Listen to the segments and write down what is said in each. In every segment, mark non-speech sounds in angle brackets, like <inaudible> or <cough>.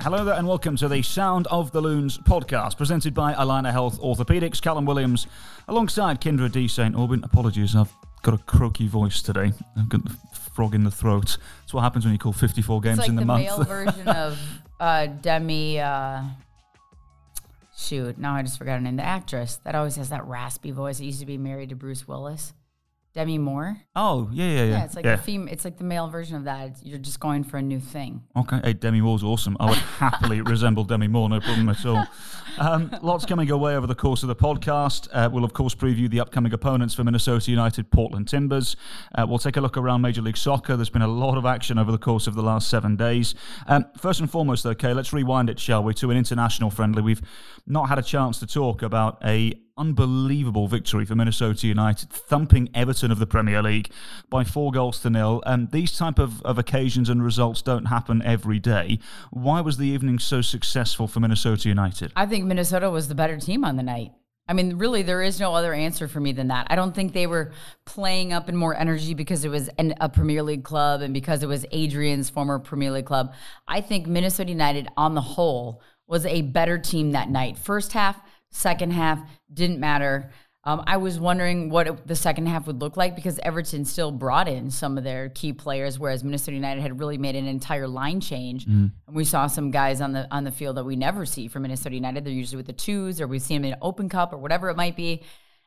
Hello there, and welcome to the Sound of the Loons podcast, presented by Allina Health Orthopedics. Callum Williams, alongside Kyndra D. St. Aubin. Apologies, I've got a croaky voice today. I've got the frog in the throat. That's what happens when you call 54 games like in the, the month. male version of uh, Demi. Uh, shoot, now I just forgot her name. The actress that always has that raspy voice. That used to be married to Bruce Willis. Demi Moore. oh, yeah, yeah, yeah. Yeah, it's like the fem- It's like the male version of that. It's, you're just going for a new thing. Okay, hey, Demi Moore's awesome. I would <laughs> happily resemble Demi Moore, no problem at all. Um, lots coming your way over the course of the podcast. Uh, we'll, of course, preview the upcoming opponents for Minnesota United, Portland Timbers. Uh, we'll take a look around Major League Soccer. There's been a lot of action over the course of the last seven days. Um, first and foremost, okay, let's rewind it, shall we, to an international friendly. We've not had a chance to talk about a unbelievable victory for Minnesota United, thumping Everton of the Premier League by four goals to nil. And these type of, of occasions and results don't happen every day. Why was the evening so successful for Minnesota United? I think Minnesota was the better team on the night. I mean, really, there is no other answer for me than that. I don't think they were playing up in more energy because it was an, a Premier League club and because it was Adrian's former Premier League club. I think Minnesota United, on the whole, was a better team that night. First half, second half, didn't matter. Um, I was wondering what it, the second half would look like because Everton still brought in some of their key players, whereas Minnesota United had really made an entire line change. And we saw some guys on the on the field that we never see from Minnesota United. They're usually with the twos, or we see them in Open Cup or whatever it might be.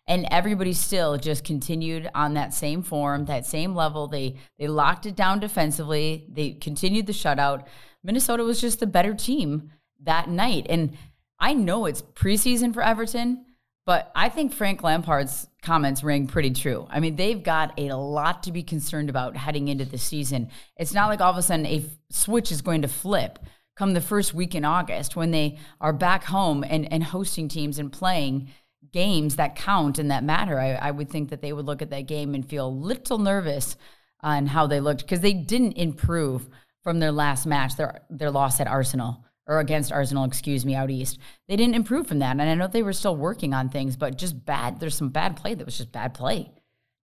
And everybody still just continued on that same form, that same level. They they locked it down defensively. They continued the shutout. Minnesota was just the better team that night. And I know it's preseason for Everton, but I think Frank Lampard's comments rang pretty true. I mean, they've got a lot to be concerned about heading into the season. It's not like all of a sudden a f- switch is going to flip come the first week in August when they are back home and, and hosting teams and playing games that count and that matter. I, I would think that they would look at that game and feel a little nervous on how they looked because they didn't improve from their last match, their their loss at Arsenal or against Arsenal, excuse me, out east. They didn't improve from that. And I know they were still working on things, but just bad. There's some bad play that was just bad play.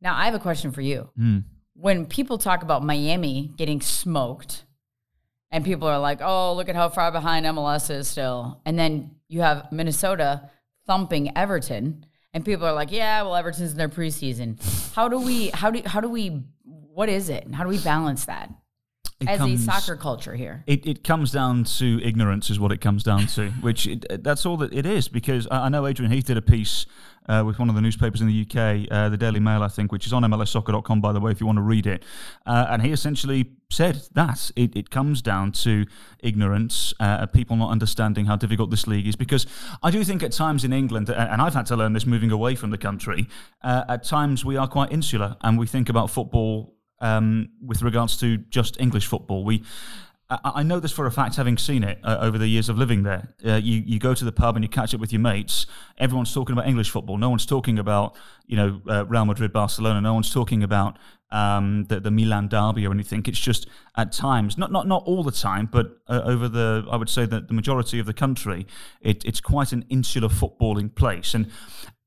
Now, I have a question for you. Hmm. When people talk about Miami getting smoked, and people are like, oh, look at how far behind MLS is still. And then you have Minnesota thumping Everton, and people are like, yeah, well, Everton's in their preseason. How do we, how do, how do we, what is it? And how do we balance that It as comes- a soccer culture here? It, it comes down to ignorance, is what it comes down to. <laughs> Which it, that's all that it is. Because I, I know Adrian Heath did a piece uh, with one of the newspapers in the UK, uh, the Daily Mail, I think, which is on MLSsoccer.com, by the way, if you want to read it. Uh, and he essentially said that it, it comes down to ignorance, uh, people not understanding how difficult this league is. Because I do think at times in England, and I've had to learn this moving away from the country, uh, at times we are quite insular and we think about football um, with regards to just English football. We I know this for a fact, having seen it uh, over the years of living there. Uh, you you go to the pub and you catch up with your mates. Everyone's talking about English football. No one's talking about you know uh, Real Madrid, Barcelona. No one's talking about um, the the Milan derby or anything. It's just at times, not not not all the time, but uh, over the I would say that the majority of the country, it, it's quite an insular footballing place. And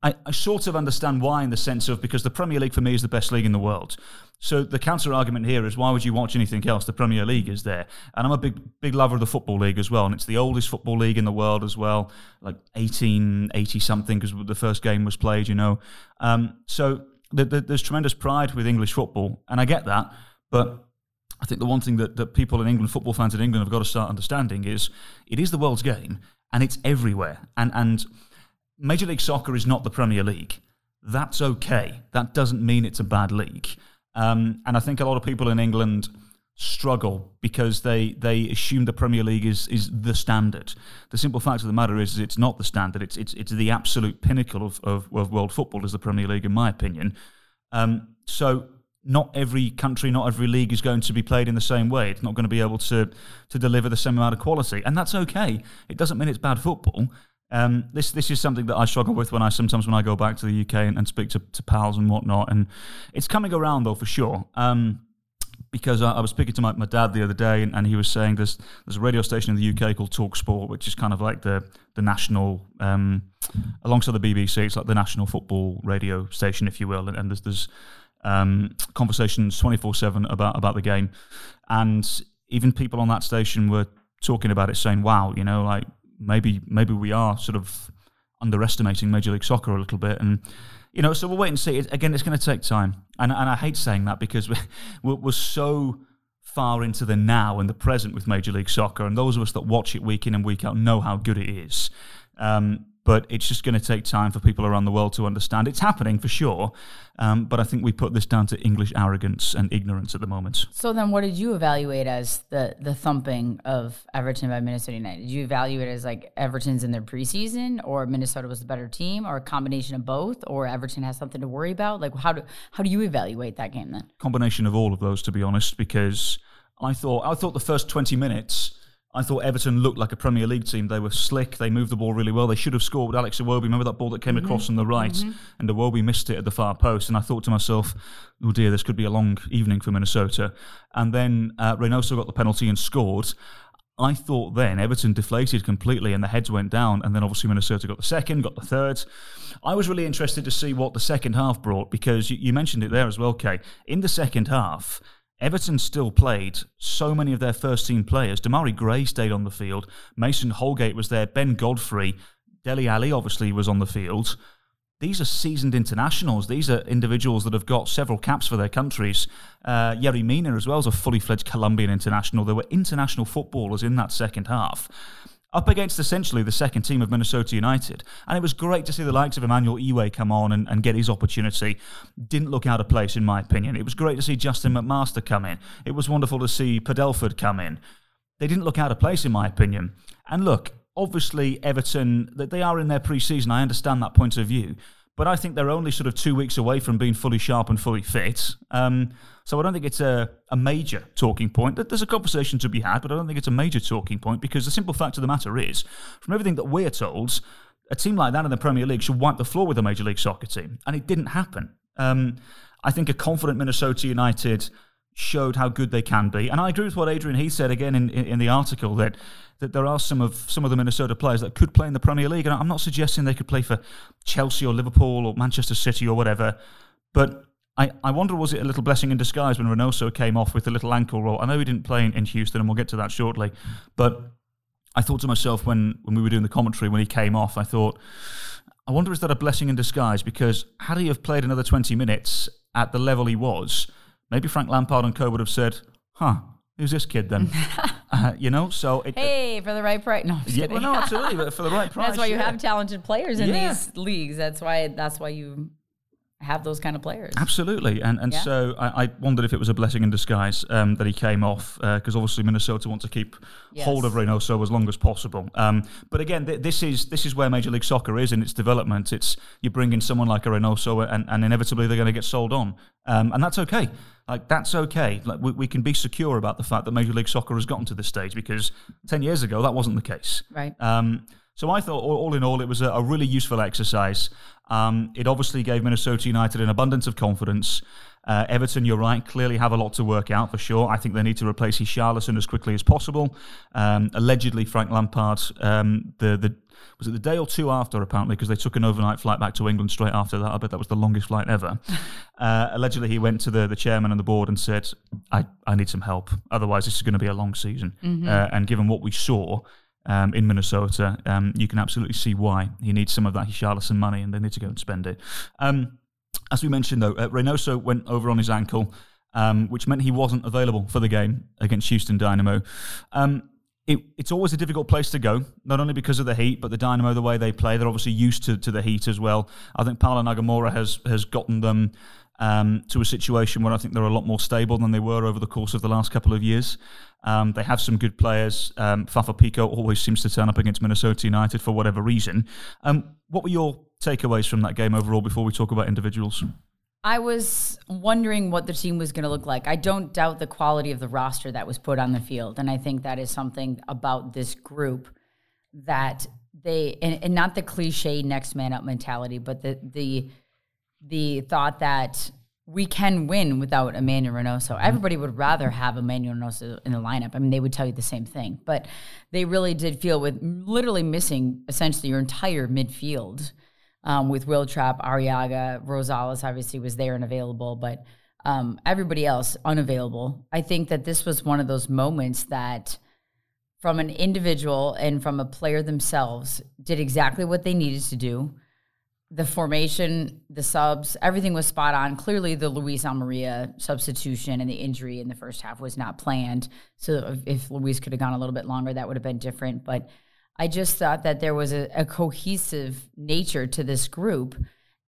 I, I sort of understand why, in the sense of because the Premier League for me is the best league in the world. So the counter argument here is why would you watch anything else? The Premier League is there, and I'm a big big lover of the football league as well, and it's the oldest football league in the world as well, like 1880 something because the first game was played, you know. Um, so there's tremendous pride with English football, and I get that, but I think the one thing that, that people in England, football fans in England, have got to start understanding is it is the world's game and it's everywhere. And and Major League Soccer is not the Premier League. That's okay. That doesn't mean it's a bad league. Um, and I think a lot of people in England struggle because they they assume the Premier League is is the standard. The simple fact of the matter is, is it's not the standard. It's it's it's the absolute pinnacle of, of, of world football is the Premier League, in my opinion. Um, so not every country, not every league is going to be played in the same way. It's not going to be able to to deliver the same amount of quality, and that's okay. It doesn't mean it's bad football. Um, this this is something that I struggle with when I sometimes when I go back to the UK and, and speak to, to pals and whatnot, and it's coming around though for sure. Um, because I, I was speaking to my, my dad the other day, and, and he was saying there's there's a radio station in the UK called Talk Sport, which is kind of like the the national um, alongside the BBC. It's like the national football radio station, if you will, and, and there's there's um, conversations twenty four seven about about the game, and even people on that station were talking about it, saying, "Wow, you know, like maybe maybe we are sort of underestimating Major League Soccer a little bit," and you know, so we'll wait and see. Again, it's going to take time, and and I hate saying that because <laughs> we're, we're so far into the now and the present with Major League Soccer, and those of us that watch it week in and week out know how good it is. Um, but it's just going to take time for people around the world to understand. It's happening for sure, um, but I think we put this down to English arrogance and ignorance at the moment. So then, what did you evaluate as the the thumping of Everton by Minnesota United? Did you evaluate it as like Everton's in their preseason, or Minnesota was the better team, or a combination of both, or Everton has something to worry about? Like, how do how do you evaluate that game then? Combination of all of those, to be honest, because I thought I thought the first twenty minutes I thought Everton looked like a Premier League team. They were slick. They moved the ball really well. They should have scored with Alex Iwobi. Remember that ball that came mm-hmm. across on the right, mm-hmm. and Iwobi missed it at the far post. And I thought to myself, "Oh dear, this could be a long evening for Minnesota." And then uh, Reynoso got the penalty and scored. I thought then Everton deflated completely and the heads went down, and then obviously Minnesota got the second, got the third. I was really interested to see what the second half brought because you, you mentioned it there as well, Kay. In the second half, Everton still played so many of their first team players. Demarai Gray stayed on the field. Mason Holgate was there. Ben Godfrey. Dele Alli obviously was on the field. These are seasoned internationals. These are individuals that have got several caps for their countries. Uh, Yerry Mina as well as a fully fledged Colombian international. There were international footballers in that second half up against essentially the second team of Minnesota United. And it was great to see the likes of Emmanuel Iwe come on and, and, get his opportunity. Didn't look out of place, in my opinion. It was great to see Justin McMaster come in. It was wonderful to see Padelford come in. They didn't look out of place, in my opinion. And look, obviously, Everton, that they are in their pre season. I understand that point of view but I think they're only sort of two weeks away from being fully sharp and fully fit. Um, so I don't think it's a, a major talking point. There's a conversation to be had, but I don't think it's a major talking point because the simple fact of the matter is, from everything that we're told, a team like that in the Premier League should wipe the floor with a Major League Soccer team, and it didn't happen. Um, I think a confident Minnesota United showed how good they can be. And I agree with what Adrian he said again in, in, in, the article that that there are some of some of the Minnesota players that could play in the Premier League. And I'm not suggesting they could play for Chelsea or Liverpool or Manchester City or whatever. But I, I wonder was it a little blessing in disguise when Reynoso came off with a little ankle roll? I know he didn't play in, in Houston and we'll get to that shortly. But I thought to myself when, when we were doing the commentary when he came off, I thought, I wonder is that a blessing in disguise? Because had he have played another 20 minutes at the level he was, maybe Frank Lampard and co would have said, "Huh, who's this kid then?" <laughs> uh, you know, so it, hey, for the right price. No, yeah, well, no, absolutely, <laughs> but for the right price. that's why you yeah. have talented players in yeah. these leagues. That's why. That's why you have those kind of players. Absolutely, and and yeah. so I, I, wondered if it was a blessing in disguise um, that he came off because uh, obviously Minnesota want to keep yes. hold of Reynoso as long as possible. Um, but again, th- this is this is where Major League Soccer is in its development. It's you bring in someone like a Reynoso, and, and inevitably they're going to get sold on, um, and that's okay. Like that's okay. Like we, we can be secure about the fact that Major League Soccer has gotten to this stage because ten years ago that wasn't the case. Right. Um, so I thought, all, in all, it was a, a really useful exercise. Um, it obviously gave Minnesota United an abundance of confidence. Uh, Everton, you're right, clearly have a lot to work out for sure. I think they need to replace Richarlison as quickly as possible. Um, allegedly, Frank Lampard, um, the the was it the day or two after apparently because they took an overnight flight back to England straight after that. I bet that was the longest flight ever. <laughs> uh, allegedly, he went to the the chairman and the board and said, "I I need some help. Otherwise, this is going to be a long season." Mm-hmm. Uh, and given what we saw um, in Minnesota, um, you can absolutely see why he needs some of that Richarlison money, and they need to go and spend it. Um, as we mentioned, though, uh, Reynoso went over on his ankle, um, which meant he wasn't available for the game against Houston Dynamo. Um, it, it's always a difficult place to go, not only because of the heat, but the Dynamo, the way they play. They're obviously used to, to the heat as well. I think Paulo Nagamura has has gotten them um, to a situation where I think they're a lot more stable than they were over the course of the last couple of years. Um, they have some good players. Um, Fafa Picault always seems to turn up against Minnesota United for whatever reason. Um, what were your takeaways from that game overall before we talk about individuals? I was wondering what the team was going to look like. I don't doubt the quality of the roster that was put on the field. And I think that is something about this group that they, and, and not the cliche next man up mentality, but the, the, the thought that we can win without Emmanuel Reynoso. Everybody would rather have Emmanuel Reynoso in the lineup. I mean, they would tell you the same thing, but they really did feel with literally missing essentially your entire midfield um, with Will Trapp, Arriaga, Rosales obviously was there and available, but um, everybody else unavailable. I think that this was one of those moments that from an individual and from a player themselves did exactly what they needed to do the formation, the subs, everything was spot on. Clearly, the Luis Amarilla substitution and the injury in the first half was not planned. So if Luis could have gone a little bit longer, that would have been different. But I just thought that there was a, a cohesive nature to this group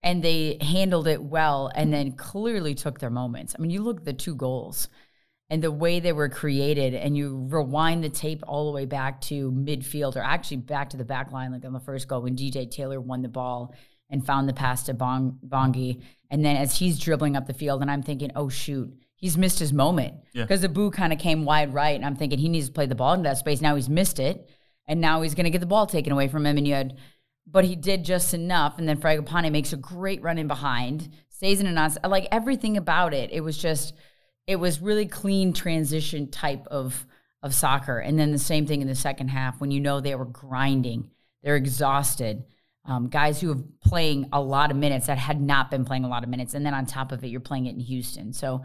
and they handled it well and then clearly took their moments. I mean, you look at the two goals and the way they were created and you rewind the tape all the way back to midfield or actually back to the back line like on the first goal when DJ Taylor won the ball and found the pass to Bong, Bongi. And then as he's dribbling up the field, and I'm thinking, oh, shoot, he's missed his moment. Because yeah. the boo kind of came wide right. And I'm thinking he needs to play the ball into that space. Now he's missed it. And now he's going to get the ball taken away from him. And you had, but he did just enough. And then Fragapane makes a great run in behind, stays in us. Like everything about it, it was just, it was really clean transition type of of soccer. And then the same thing in the second half when you know they were grinding, they're exhausted um, guys who have playing a lot of minutes that had not been playing a lot of minutes, and then on top of it, you're playing it in Houston. So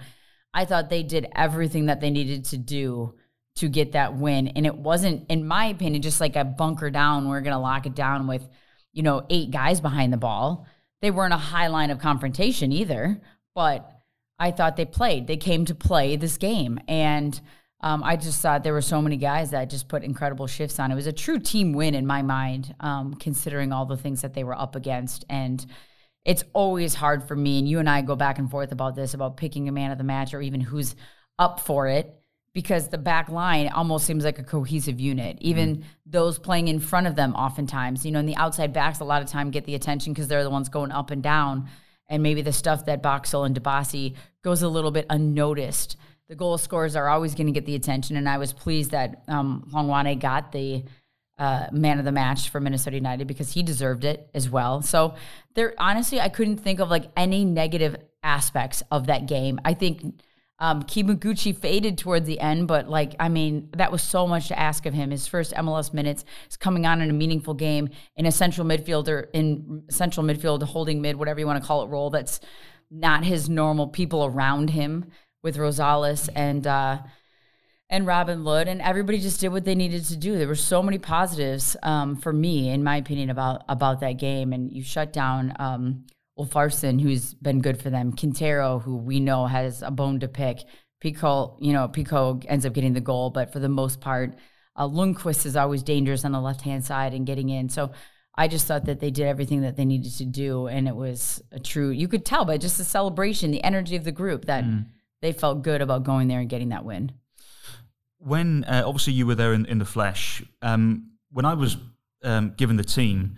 I thought they did everything that they needed to do to get that win, and it wasn't, in my opinion, just like a bunker down. We're going to lock it down with, you know, eight guys behind the ball. They weren't a high line of confrontation either, but I thought they played. They came to play this game, and um, I just thought there were so many guys that just put incredible shifts on. It was a true team win in my mind, um, considering all the things that they were up against. And it's always hard for me, and you and I go back and forth about this, about picking a man of the match or even who's up for it, because the back line almost seems like a cohesive unit. Even mm. those playing in front of them, oftentimes, you know, and the outside backs a lot of time get the attention because they're the ones going up and down. And maybe the stuff that Boxall and Dibassy goes a little bit unnoticed the goal scorers are always going to get the attention. And I was pleased that um, Hlongwane got the uh, man of the match for Minnesota United because he deserved it as well. So there, honestly, I couldn't think of like any negative aspects of that game. I think um, faded towards the end, but like, I mean, that was so much to ask of him. His first MLS minutes is coming on in a meaningful game in a central midfielder, in central midfield, holding mid, whatever you want to call it, role that's not his normal people around him with Rosales and uh, and Robin Lod, and everybody just did what they needed to do. There were so many positives um, for me, in my opinion, about about that game. And you shut down um, Ulfarsson, who's been good for them. Quintero, who we know has a bone to pick. Picault, you know, Picault ends up getting the goal, but for the most part, uh, Lundqvist is always dangerous on the left hand side and getting in. So I just thought that they did everything that they needed to do, and it was a true. You could tell by just the celebration, the energy of the group that. Mm they felt good about going there and getting that win. When uh, obviously you were there in, in the flesh, um, when I was um, given the team,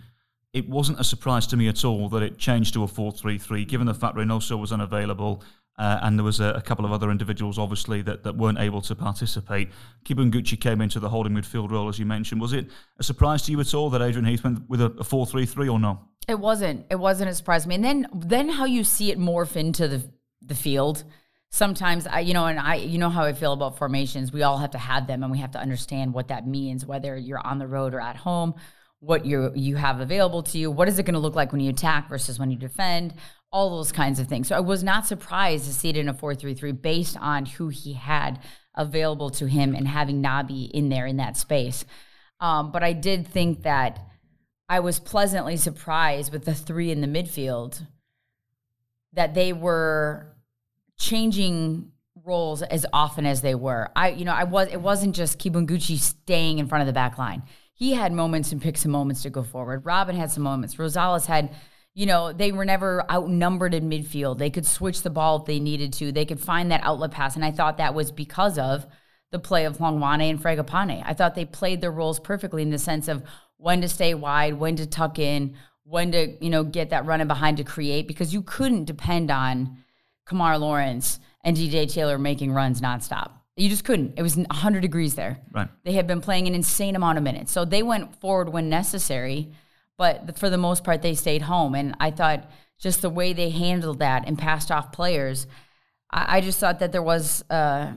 it wasn't a surprise to me at all that it changed to a 4 3 3, given the fact Reynoso was unavailable. Uh, and there was a, a, couple of other individuals, obviously, that, that weren't able to participate. Kibunguchi came into the holding midfield role, as you mentioned. Was it a surprise to you at all that Adrian Heath went with a, a 4 3 3 or no? It wasn't. It wasn't a surprise to me. And then, then how you see it morph into the, the field sometimes I, you know, and I, you know how I feel about formations. We all have to have them, and we have to understand what that means, whether you're on the road or at home. What you you have available to you. What is it going to look like when you attack versus when you defend? All those kinds of things. So I was not surprised to see it in a four three three based on who he had available to him and having Nabi in there in that space. Um, but I did think that I was pleasantly surprised with the three in the midfield that they were changing roles as often as they were. I, you know, I was it wasn't just Kibunguchi staying in front of the back line. He had moments and picked some moments to go forward. Robin had some moments. Rosales had, you know, they were never outnumbered in midfield. They could switch the ball if they needed to. They could find that outlet pass, and I thought that was because of the play of Hlongwane and Fragapane. I thought they played their roles perfectly in the sense of when to stay wide, when to tuck in, when to, you know, get that running behind to create because you couldn't depend on Kemar Lawrence and DJ Taylor making runs nonstop. You just couldn't. It was 100 degrees there. Right. They had been playing an insane amount of minutes. So they went forward when necessary, but for the most part, they stayed home. And I thought just the way they handled that and passed off players. I, I just thought that there was, uh,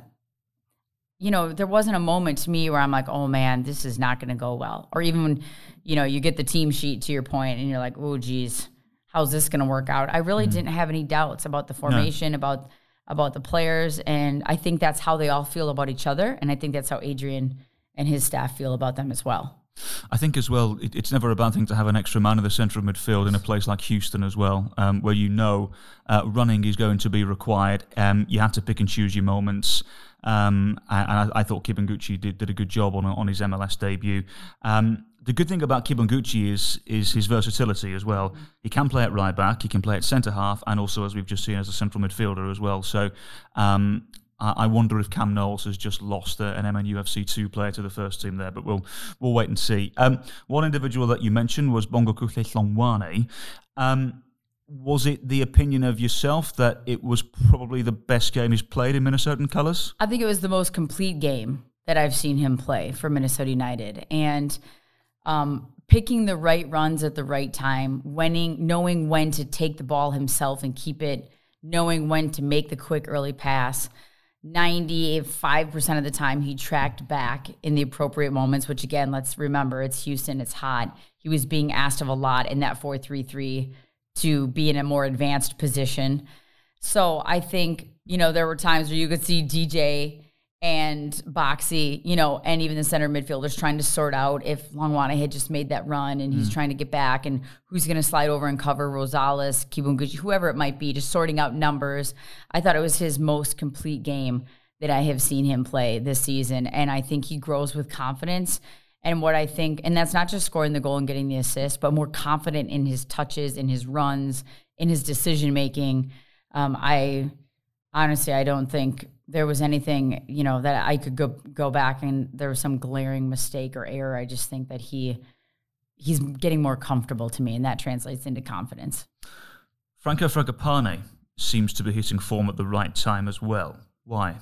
you know, there wasn't a moment to me where I'm like, oh man, this is not going to go well. Or even when, you know, you get the team sheet to your point and you're like, oh geez, how's this going to work out? I really mm-hmm. didn't have any doubts about the formation, no. about about the players, and I think that's how they all feel about each other, and I think that's how Adrian and his staff feel about them as well. I think as well, it, it's never a bad thing to have an extra man in the centre of midfield in a place like Houston as well, um, where you know uh, running is going to be required. Um, you have to pick and choose your moments. Um, and I, I, thought Kibunguchi did, did a good job on on his MLS debut. Um, the good thing about Kibunguchi is is his versatility as well. He can play at right back, he can play at centre half, and also as we've just seen as a central midfielder as well. So um, I wonder if Cam Knowles has just lost an MNUFC two player to the first team there, but we'll we'll wait and see. Um, one individual that you mentioned was Bongokuhle um, was it the opinion of yourself that it was probably the best game he's played in Minnesotan colours? I think it was the most complete game that I've seen him play for Minnesota United, and um, picking the right runs at the right time, winning, knowing when to take the ball himself and keep it, knowing when to make the quick early pass. 95% of the time he tracked back in the appropriate moments, which again, let's remember it's Houston, it's hot. He was being asked of a lot in that 4 3 3 to be in a more advanced position. So I think, you know, there were times where you could see DJ and Boxy, you know, and even the center midfielders trying to sort out if Hlongwane had just made that run and he's mm. trying to get back and who's going to slide over and cover Rosales, Kibunguchi, whoever it might be, just sorting out numbers. I thought it was his most complete game that I have seen him play this season. And I think he grows with confidence. And what I think, and that's not just scoring the goal and getting the assist, but more confident in his touches, in his runs, in his decision making. Um, I honestly, I don't think there was anything you know that I could go go back and there was some glaring mistake or error. I just think that he he's getting more comfortable to me, and that translates into confidence. Franco Fragapane seems to be hitting form at the right time as well. Why?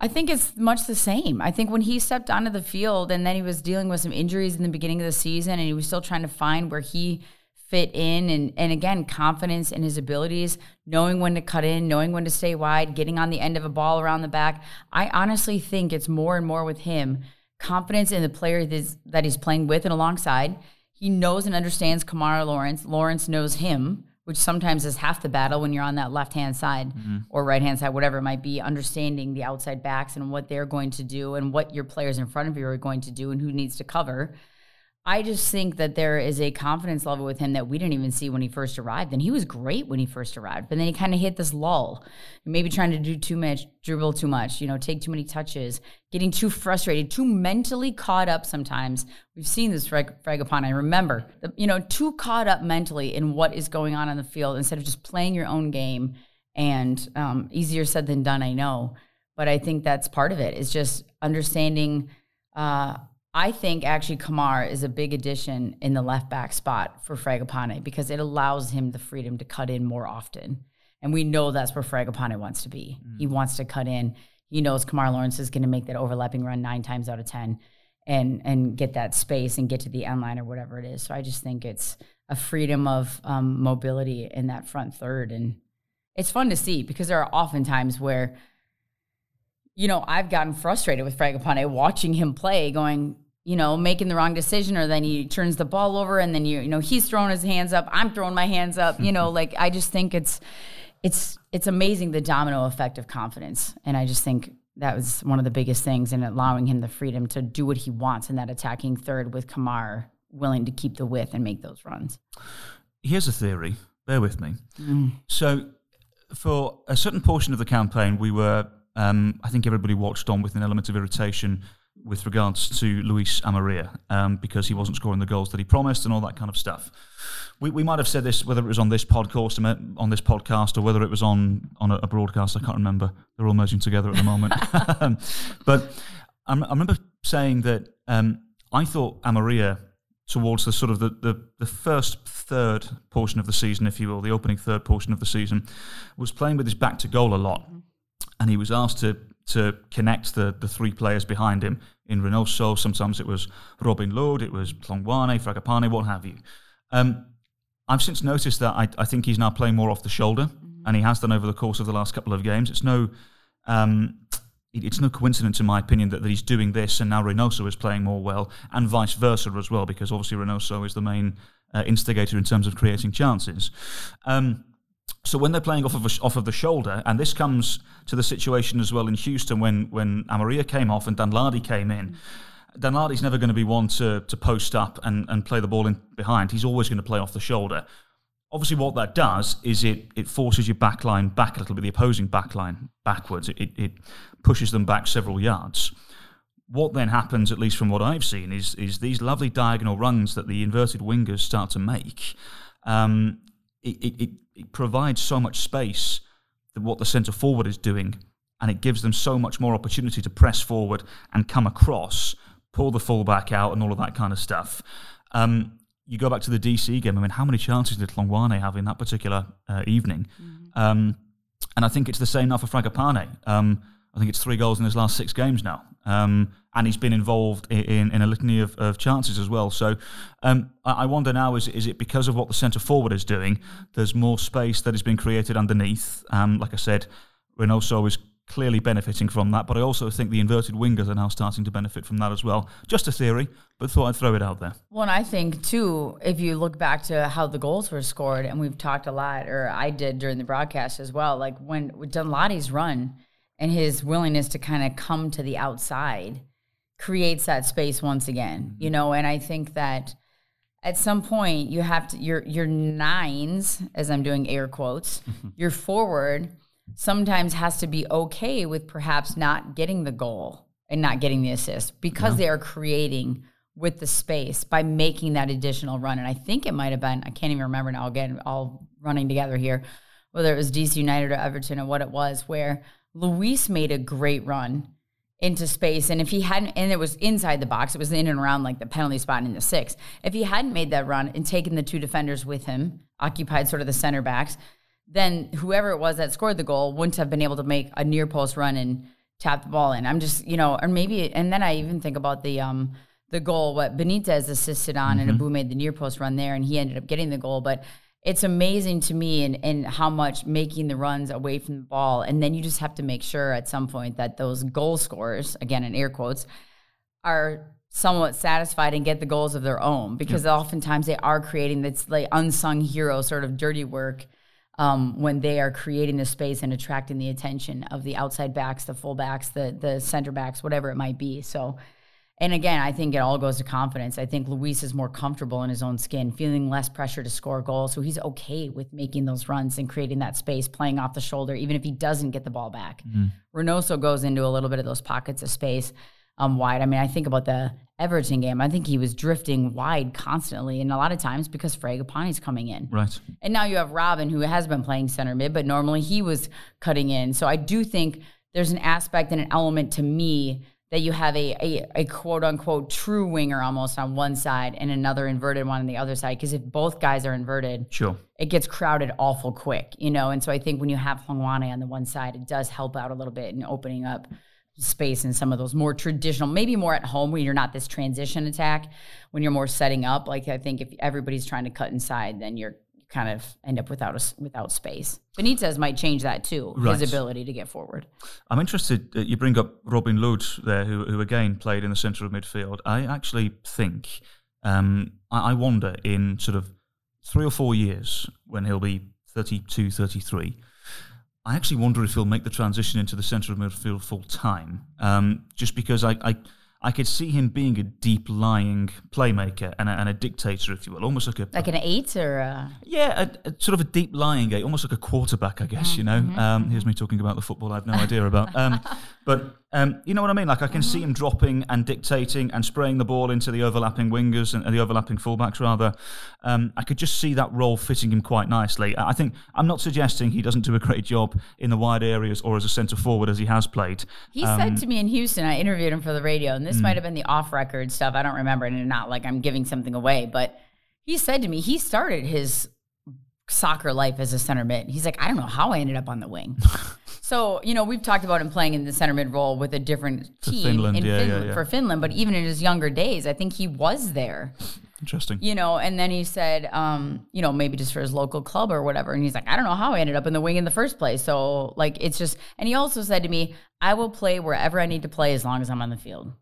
I think it's much the same. I think when he stepped onto the field and then he was dealing with some injuries in the beginning of the season and he was still trying to find where he fit in and and again confidence in his abilities knowing when to cut in knowing when to stay wide getting on the end of a ball around the back. I honestly think it's more and more with him confidence in the player that he's playing with and alongside. He knows and understands Kemar Lawrence. Lawrence knows him which sometimes is half the battle when you're on that left hand side mm-hmm. or right hand side whatever it might be understanding the outside backs and what they're going to do and what your players in front of you are going to do and who needs to cover I just think that there is a confidence level with him that we didn't even see when he first arrived. And he was great when he first arrived, but then he kind of hit this lull, maybe trying to do too much, dribble too much, you know, take too many touches, getting too frustrated, too mentally caught up sometimes. We've seen this Frag- I Remember, you know, too caught up mentally in what is going on on the field instead of just playing your own game. And um, easier said than done, I know. But I think that's part of it is just understanding. Uh, I think actually Kemar is a big addition in the left back spot for Fragapane because it allows him the freedom to cut in more often. And we know that's where Fragapane wants to be. Mm. He wants to cut in. He knows Kemar Lawrence is going to make that overlapping run nine times out of 10 and and get that space and get to the end line or whatever it is. So I just think it's a freedom of um, mobility in that front third. And it's fun to see because there are often times where, you know, I've gotten frustrated with Fragapane watching him play, going, you know, making the wrong decision, or then he turns the ball over, and then you, you know, he's throwing his hands up, I'm throwing my hands up. You know, <laughs> like I just think it's, it's, it's amazing the domino effect of confidence, and I just think that was one of the biggest things in allowing him the freedom to do what he wants in that attacking third with Kemar willing to keep the width and make those runs. Here's a theory. Bear with me. Mm. So, for a certain portion of the campaign, we were, um, I think everybody watched on with an element of irritation with regards to Luis Amarilla um, because he wasn't scoring the goals that he promised and all that kind of stuff. We, we might have said this whether it was on this podcast on this podcast or whether it was on on a, broadcast. I can't remember. They're all merging together at the moment. <laughs> but I, I, remember saying that um, I thought Amarilla towards the sort of the, the, the first third portion of the season, if you will, the opening third portion of the season, was playing with his back to goal a lot. And he was asked to to connect the, the three players behind him in Reynoso. Sometimes it was Robin Lod, it was Hlongwane, Fragapane, what have you. Um, I've since noticed that I, I think he's now playing more off the shoulder, mm-hmm. and he has done over the course of the last couple of games. It's no, um, it, it's no coincidence, in my opinion, that, that he's doing this, and now Reynoso is playing more well, and vice versa as well, because obviously Reynoso is the main uh, instigator in terms of creating chances. Um, so when they're playing off of a, off of the shoulder, and this comes to the situation as well in Houston when when Amarilla came off and Danladi came in. Danladi's never going to be one to to post up and, and play the ball in behind. He's always going to play off the shoulder. Obviously, what that does is it it forces your back line back a little bit, the opposing back line backwards. It, it pushes them back several yards. What then happens, at least from what I've seen, is is these lovely diagonal runs that the inverted wingers start to make. Um, it, it, it provides so much space that what the centre forward is doing, and it gives them so much more opportunity to press forward and come across, pull the fullback out, and all of that kind of stuff. Um, you go back to the DC game. I mean, how many chances did Hlongwane have in that particular uh, evening? Mm-hmm. Um, and I think it's the same now for Fragapane. Um, I think it's three goals in his last six games now. Um, and he's been involved in, in a litany of, of chances as well. So um, I, wonder now is, is it because of what the centre forward is doing? There's more space that has been created underneath. Um, like I said, Reynoso is clearly benefiting from that, but I also think the inverted wingers are now starting to benefit from that as well. Just a theory, but thought I'd throw it out there. Well, and I think too, if you look back to how the goals were scored, and we've talked a lot, or I did during the broadcast as well, like when Danladi's run and his willingness to kind of come to the outside creates that space once again, you mm-hmm. know, and I think that at some point you have to your your nines, as I'm doing air quotes, <laughs> your forward sometimes has to be okay with perhaps not getting the goal and not getting the assist because yeah. they are creating with the space by making that additional run. And I think it might have been, I can't even remember now, again, all running together here, whether it was DC United or Everton or what it was, where Luis made a great run into space. And if he hadn't, and it was inside the box, it was in and around like the penalty spot in the six. If he hadn't made that run and taken the two defenders with him, occupied sort of the center backs, then whoever it was that scored the goal wouldn't have been able to make a near post run and tap the ball in. I'm just, you know, or maybe, and then I even think about the, um, the goal, what Benitez assisted on, mm-hmm. and Abu made the near post run there, and he ended up getting the goal. But it's amazing to me and, and how much making the runs away from the ball. And then you just have to make sure at some point that those goal scorers, again in air quotes, are somewhat satisfied and get the goals of their own because yep. oftentimes they are creating this like unsung hero sort of dirty work um, when they are creating the space and attracting the attention of the outside backs, the full backs, the the center backs, whatever it might be. So and again, I think it all goes to confidence. I think Luis is more comfortable in his own skin, feeling less pressure to score goals. So he's okay with making those runs and creating that space, playing off the shoulder, even if he doesn't get the ball back. Mm-hmm. Reynoso goes into a little bit of those pockets of space um, wide. I mean, I think about the Everton game. I think he was drifting wide constantly, and a lot of times because Fragapane's coming in. Right. And now you have Robin, who has been playing center mid, but normally he was cutting in. So I do think there's an aspect and an element to me that you have a, a, a, quote unquote true winger almost on one side and another inverted one on the other side. Because if both guys are inverted, sure, it gets crowded awful quick, you know. And so I think when you have Hlongwane on the one side, it does help out a little bit in opening up space in some of those more traditional, maybe more at home when you're not this transition attack, when you're more setting up. Like I think if everybody's trying to cut inside, then you're kind of end up without a, without space. Benitez might change that too, right. his ability to get forward. I'm interested. Uh, you bring up Robin Lod there, who, who again played in the centre of midfield. I actually think, um, I, I wonder in sort of three or four years when he'll be 32, 33. I actually wonder if he'll make the transition into the centre of midfield full time. Um, just because I, I I could see him being a deep lying playmaker and a, and a, dictator, if you will, almost like a like an eight or a... yeah, a, a sort of a deep lying eight, almost like a quarterback, I guess. Mm-hmm. You know, mm-hmm. um, here's me talking about the football I have no idea about. Um, <laughs> but um, you know what I mean? Like I can see him dropping and dictating and spraying the ball into the overlapping wingers and, the overlapping fullbacks. Rather, um, I could just see that role fitting him quite nicely. I think I'm not suggesting he doesn't do a great job in the wide areas or as a centre forward as he has played. He um, said to me in Houston, I interviewed him for the radio, and this mm. might have been the off-record stuff. I don't remember, and not like I'm giving something away, but he said to me he started his soccer life as a center mid. He's like, I don't know how I ended up on the wing. <laughs> So, you know, we've talked about him playing in the center mid role with a different team Finland, in yeah, Finland, yeah, yeah. for Finland, but even in his younger days, I think he was there. Interesting. You know, and then he said, um, you know, maybe just for his local club or whatever. And he's like, I don't know how I ended up in the wing in the first place. So, like, it's just, and he also said to me, I will play wherever I need to play as long as I'm on the field.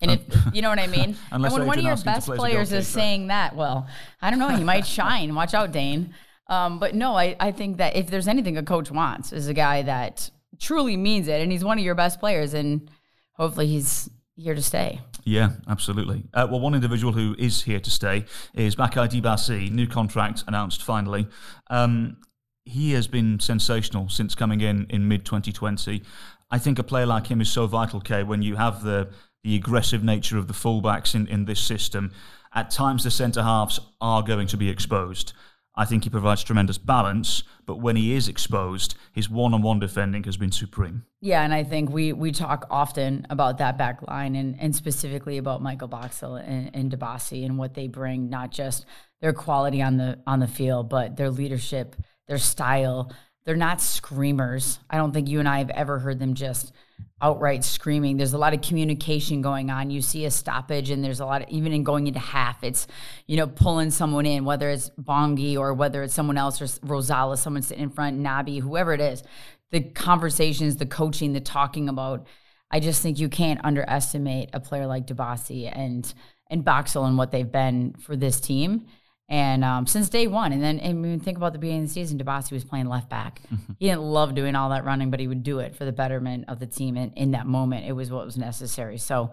And if, you know what I mean? <laughs> and when one of your best players is saying that, well, I don't know, he might shine. Watch out, Dane. Um, but no, I, I think that if there's anything a coach wants is a guy that truly means it. And he's one of your best players. And hopefully he's here to stay. Yeah, absolutely. Uh, well, one individual who is here to stay is Bakaye Dibassy, new contract announced finally. Um, he has been sensational since coming in in mid 2020. I think a player like him is so vital, Kay, when you have the, the aggressive nature of the fullbacks in, in this system. At times, the centre halves are going to be exposed. I think he provides tremendous balance, but when he is exposed, his one-on-one defending has been supreme. Yeah, and I think we we talk often about that back line and, and specifically about Michael Boxall and, and Dibassy and what they bring, not just their quality on the on the field, but their leadership, their style. They're not screamers. I don't think you and I have ever heard them just – outright screaming. There's a lot of communication going on. You see a stoppage, and there's a lot of even in going into half. It's you know pulling someone in, whether it's Bongi or whether it's someone else or Rosales, someone sitting in front, Nabi, whoever it is. The conversations, the coaching, the talking about. I just think you can't underestimate a player like Dibassy and and Boxall and what they've been for this team and um, since day one. And then and when think about the beginning of the season, Dibassy was playing left back. Mm-hmm. He didn't love doing all that running, but he would do it for the betterment of the team. And in that moment, it was what was necessary. So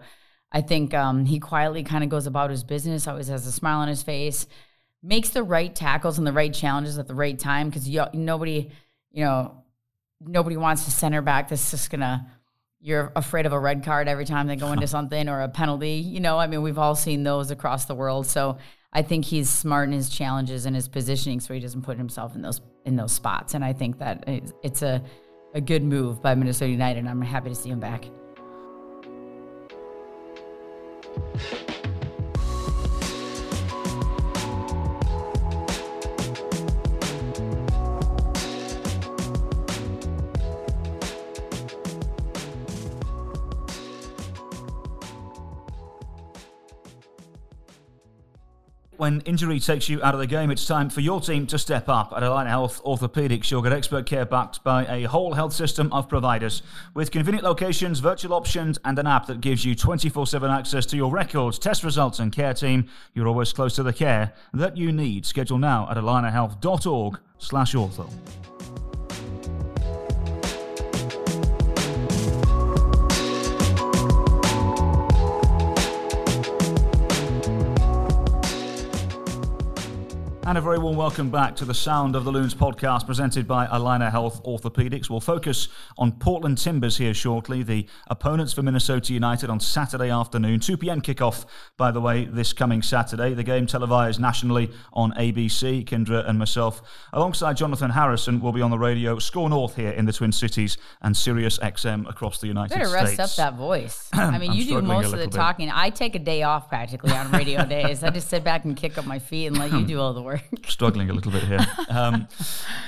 I think um, he quietly kind of goes about his business, always has a smile on his face, makes the right tackles and the right challenges at the right time because nobody, you know, nobody wants to center back that's just gonna you're afraid of a red card every time they go into <laughs> something or a penalty. You know, I mean, we've all seen those across the world. So I think he's smart in his challenges and his positioning, so he doesn't put himself in those in those spots. And I think that it's a a good move by Minnesota United. I'm happy to see him back. When injury takes you out of the game, it's time for your team to step up. At Allina Health Orthopedics, you'll get expert care backed by a whole health system of providers with convenient locations, virtual options, and an app that gives you 24 7 access to your records, test results, and care team. You're always close to the care that you need. Schedule now at allinahealth.org slash ortho. And a very warm welcome back to the Sound of the Loons podcast presented by Allina Health Orthopedics. We'll focus on Portland Timbers here shortly, the opponents for Minnesota United on Saturday afternoon. 2 p.m. kickoff, by the way, this coming Saturday. The game televised nationally on ABC. Kyndra and myself, alongside Jonathan Harrison, will be on the radio, SKOR North here in the Twin Cities, and Sirius XM across the United Better States. rest up that voice. <clears throat> I mean, you do most of the bit. talking. I take a day off practically on radio <laughs> days. I just sit back and kick up my feet and let you do all the work. <laughs> Struggling a little bit here. Um,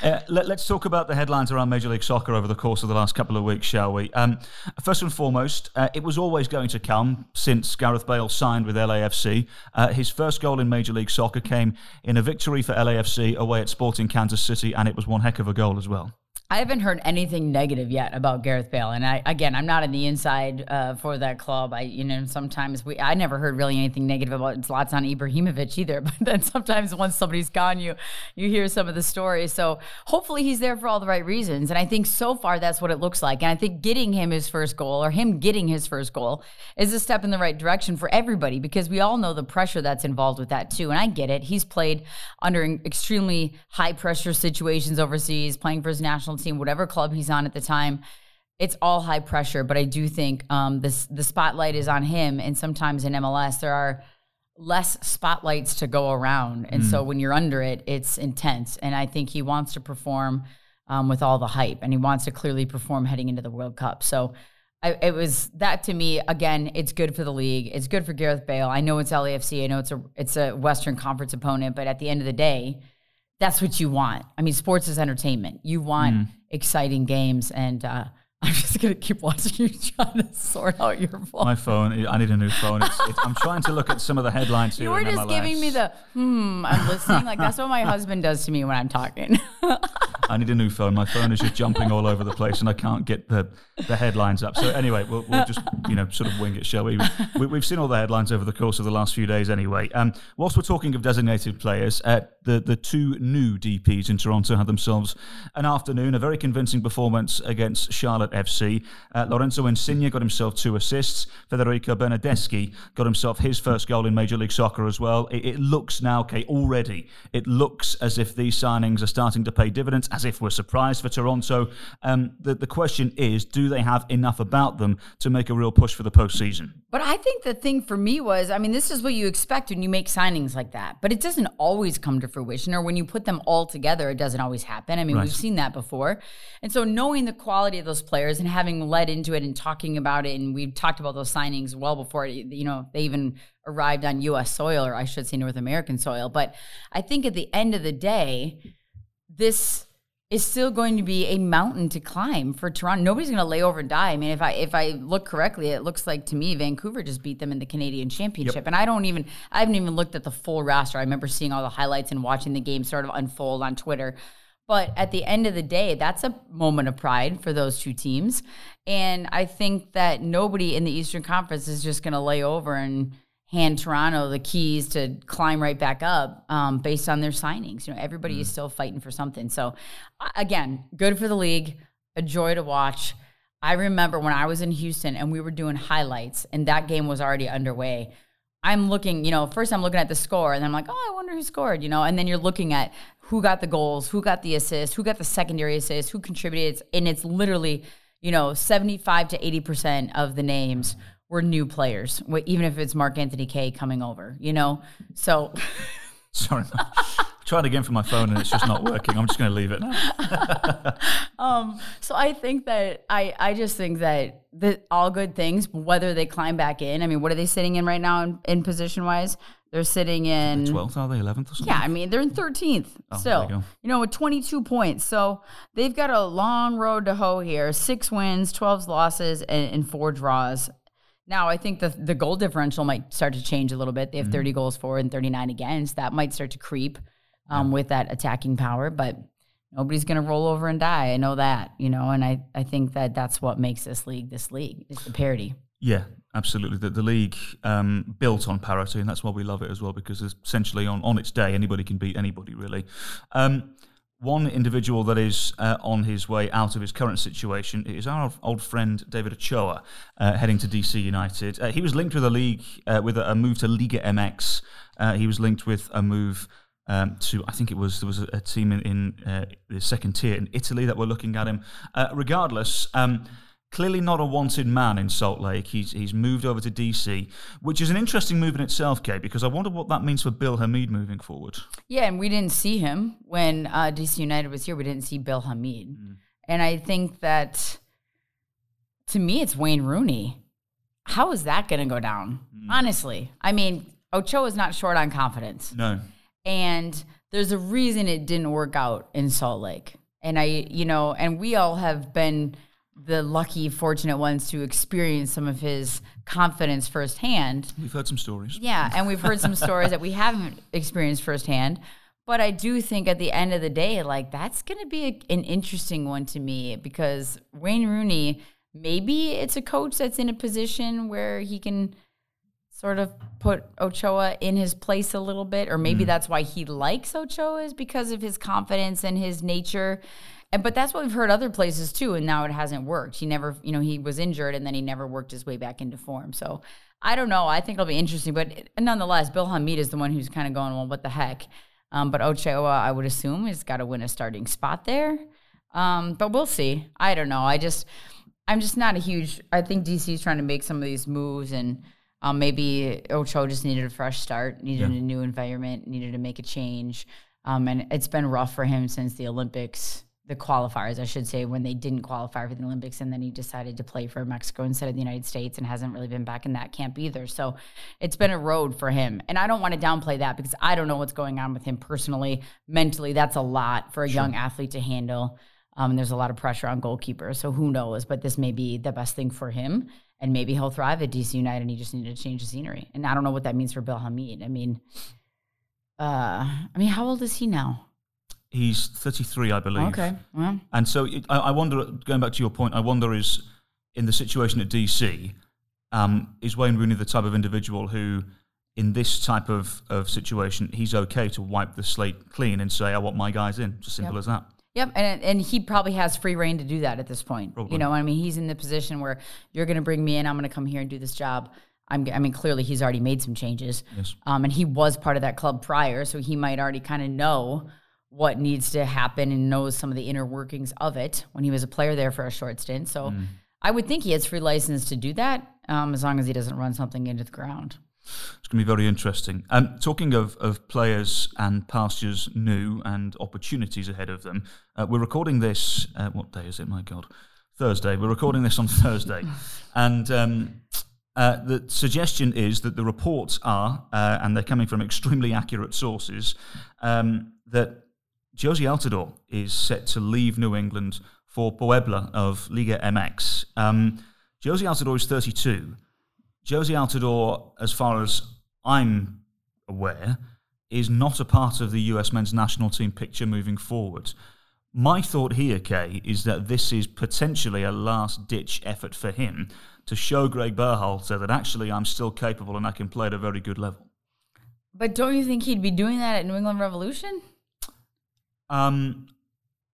uh, let, us talk about the headlines around Major League Soccer over the course of the last couple of weeks, shall we? Um, first and foremost, uh, it was always going to come since Gareth Bale signed with LAFC. Uh, his first goal in Major League Soccer came in a victory for LAFC away at Sporting Kansas City, and it was one heck of a goal as well. I haven't heard anything negative yet about Gareth Bale, and I again, I'm not in the inside uh, for that club. I, you know, sometimes we, I never heard really anything negative about Zlatan Ibrahimovic either. <laughs> But then sometimes once somebody's gone, you you hear some of the stories. So hopefully he's there for all the right reasons, and I think so far that's what it looks like. And I think getting him his first goal or him getting his first goal is a step in the right direction for everybody because we all know the pressure that's involved with that too. And I get it. He's played under extremely high pressure situations overseas, playing for his national whatever club he's on at the time. It's all high pressure, but I do think um, this the spotlight is on him. And sometimes in MLS, there are less spotlights to go around, and mm. so when you're under it, it's intense. And I think he wants to perform um, with all the hype, and he wants to clearly perform heading into the World Cup. So. I, it was that to me again. It's good for the league. It's good for Gareth Bale. I know it's LAFC. I know it's a it's a Western Conference opponent, but at the end of the day, that's what you want. I mean, sports is entertainment. You want mm. exciting games, and uh, <laughs> I'm just gonna keep watching you trying to sort out your phone. My phone. I need a new phone. It's, it's, I'm trying to look at some of the headlines here. you were just MLS. giving me the hmm. I'm listening. Like that's what my husband does to me when I'm talking. <laughs> I need a new phone. My phone is just jumping all over the place, and I can't get the, the headlines up. So anyway, we'll, we'll just you know sort of wing it, shall we? we? We've seen all the headlines over the course of the last few days, anyway. Um, whilst we're talking of designated players, uh, the the two new DPS in Toronto had themselves an afternoon, a very convincing performance against Charlotte FC. Uh, Lorenzo Insigne got himself two assists. Federico Bernardeschi got himself his first goal in Major League Soccer as well. It, it looks now, okay, already, it looks as if these signings are starting to pay dividends, as if we're surprised for Toronto. Um, the, the question is, do they have enough about them to make a real push for the postseason? But I think the thing for me was, I mean, this is what you expect when you make signings like that, but it doesn't always come to fruition, or when you put them all together, it doesn't always happen. I mean, Right. we've seen that before. And so knowing the quality of those players and having led into it and talking about it, and we've talked about those signings well before, you know, they even arrived on US soil, or I should say North American soil. But I think at the end of the day, this is still going to be a mountain to climb for Toronto. Nobody's going to lay over and die. I mean, if I if I look correctly, it looks like to me Vancouver just beat them in the Canadian Championship. And I don't even I haven't even looked at the full roster. I remember seeing all the highlights and watching the game sort of unfold on Twitter. But at the end of the day, that's a moment of pride for those two teams. And I think that nobody in the Eastern Conference is just going to lay over and hand Toronto the keys to climb right back up um, based on their signings. You know, everybody is still fighting for something. So, again, good for the league, a joy to watch. I remember when I was in Houston and we were doing highlights, and that game was already underway. I'm looking, you know, first I'm looking at the score, and I'm like, oh, I wonder who scored, you know, and then you're looking at who got the goals, who got the assists, who got the secondary assists, who contributed, and it's literally, you know, 75 to 80 percent of the names were new players, even if it's Mark Anthony Kaye coming over, you know, so. <laughs> Sorry. I tried again for my phone and it's just not working. I'm just going to leave it now. <laughs> Um, so I think that I I just think that that all good things, whether they climb back in. I mean, what are they sitting in right now in, in position wise? They're sitting in 12th, are they? 11th or something? Yeah, I mean they're in 13th still. you. You know, with 22 points. So they've got a long road to hoe here. Six wins, 12 losses, and, and four draws. Now I think the the goal differential might start to change a little bit. They have 30 goals for and 39 against. That might start to creep um, with that attacking power, but nobody's going to roll over and die. I know that, you know, and I, I think that that's what makes this league this league is the parity. Yeah, absolutely. The, the league um, built on parity, and that's why we love it as well, because essentially on, on its day, anybody can beat anybody, really. Um, one individual that is uh, on his way out of his current situation is our old friend David Ochoa, uh, heading to DC United. Uh, he was linked with a league, uh, with a, a move to Liga MX. Uh, he was linked with a move um, to, I think it was, there was a, a team in, in uh, the second tier in Italy that were looking at him. Regardless, um, clearly not a wanted man in Salt Lake. He's he's moved over to DC, which is an interesting move in itself, Kay, because I wonder what that means for Bill Hamid moving forward. Yeah, and we didn't see him when uh, DC United was here. We didn't see Bill Hamid. Mm. And I think that to me, it's Wayne Rooney. How is that going to go down? Mm. Honestly, I mean, Ocho is not short on confidence. No. And there's a reason it didn't work out in Salt Lake. And I, you know, and we all have been the lucky, fortunate ones to experience some of his confidence firsthand. We've heard some stories. Yeah, and we've heard some stories that we haven't experienced firsthand. But I do think at the end of the day, like that's going to be a, an interesting one to me because Wayne Rooney, maybe it's a coach that's in a position where he can sort of put Ochoa in his place a little bit, or maybe mm. that's why he likes Ochoa is because of his confidence and his nature. And but that's what we've heard other places too, and now it hasn't worked. He never, you know, he was injured and then he never worked his way back into form. So I don't know. I think it'll be interesting, but nonetheless, Bill Hamid is the one who's kind of going, well, what the heck? Um, but Ochoa, I would assume, has got to win a starting spot there. Um, but we'll see. I don't know. I just, I'm just not a huge. I think DC is trying to make some of these moves, and um, maybe Ochoa just needed a fresh start, needed a new environment, needed to make a change. Um, and it's been rough for him since the Olympics, the qualifiers, I should say, when they didn't qualify for the Olympics, and then he decided to play for Mexico instead of the United States, and hasn't really been back in that camp either. So it's been a road for him, and I don't want to downplay that because I don't know what's going on with him personally, mentally. That's a lot for a young athlete to handle. Um, and there's a lot of pressure on goalkeepers. So who knows? But this may be the best thing for him. And maybe he'll thrive at DC United and he just needed to change the scenery. And I don't know what that means for Bill Hamid. I mean, uh, I mean, how old is he now? He's 33, I believe. Okay. Well, And so it, I, I wonder, going back to your point, I wonder is in the situation at DC, um, is Wayne Rooney the type of individual who, in this type of, of situation, he's okay to wipe the slate clean and say, I want my guys in. It's as simple Yep. as that. Yep, and and he probably has free reign to do that at this point. Probably. You know, I mean, he's in the position where you're going to bring me in. I'm going to come here and do this job. I'm, I mean, clearly he's already made some changes. Yes. Um, and he was part of that club prior, so he might already kind of know what needs to happen and knows some of the inner workings of it when he was a player there for a short stint. So Mm. I would think he has free license to do that, um, as long as he doesn't run something into the ground. It's going to be very interesting. Um, talking of, of players and pastures new and opportunities ahead of them, uh, we're recording this. Uh, what day is it? My God, Thursday. We're recording this on Thursday, <laughs> and um, uh, the suggestion is that the reports are, uh, and they're coming from extremely accurate sources, um, that Jozy Altidore is set to leave New England for Puebla of Liga MX. Um, Jozy Altidore is 32. Jozy Altidore, as far as I'm aware, is not a part of the US men's national team picture moving forward. My thought here, Kay, is that this is potentially a last ditch effort for him to show Greg Berhalter that actually I'm still capable and I can play at a very good level. But don't you think he'd be doing that at New England Revolution? Um,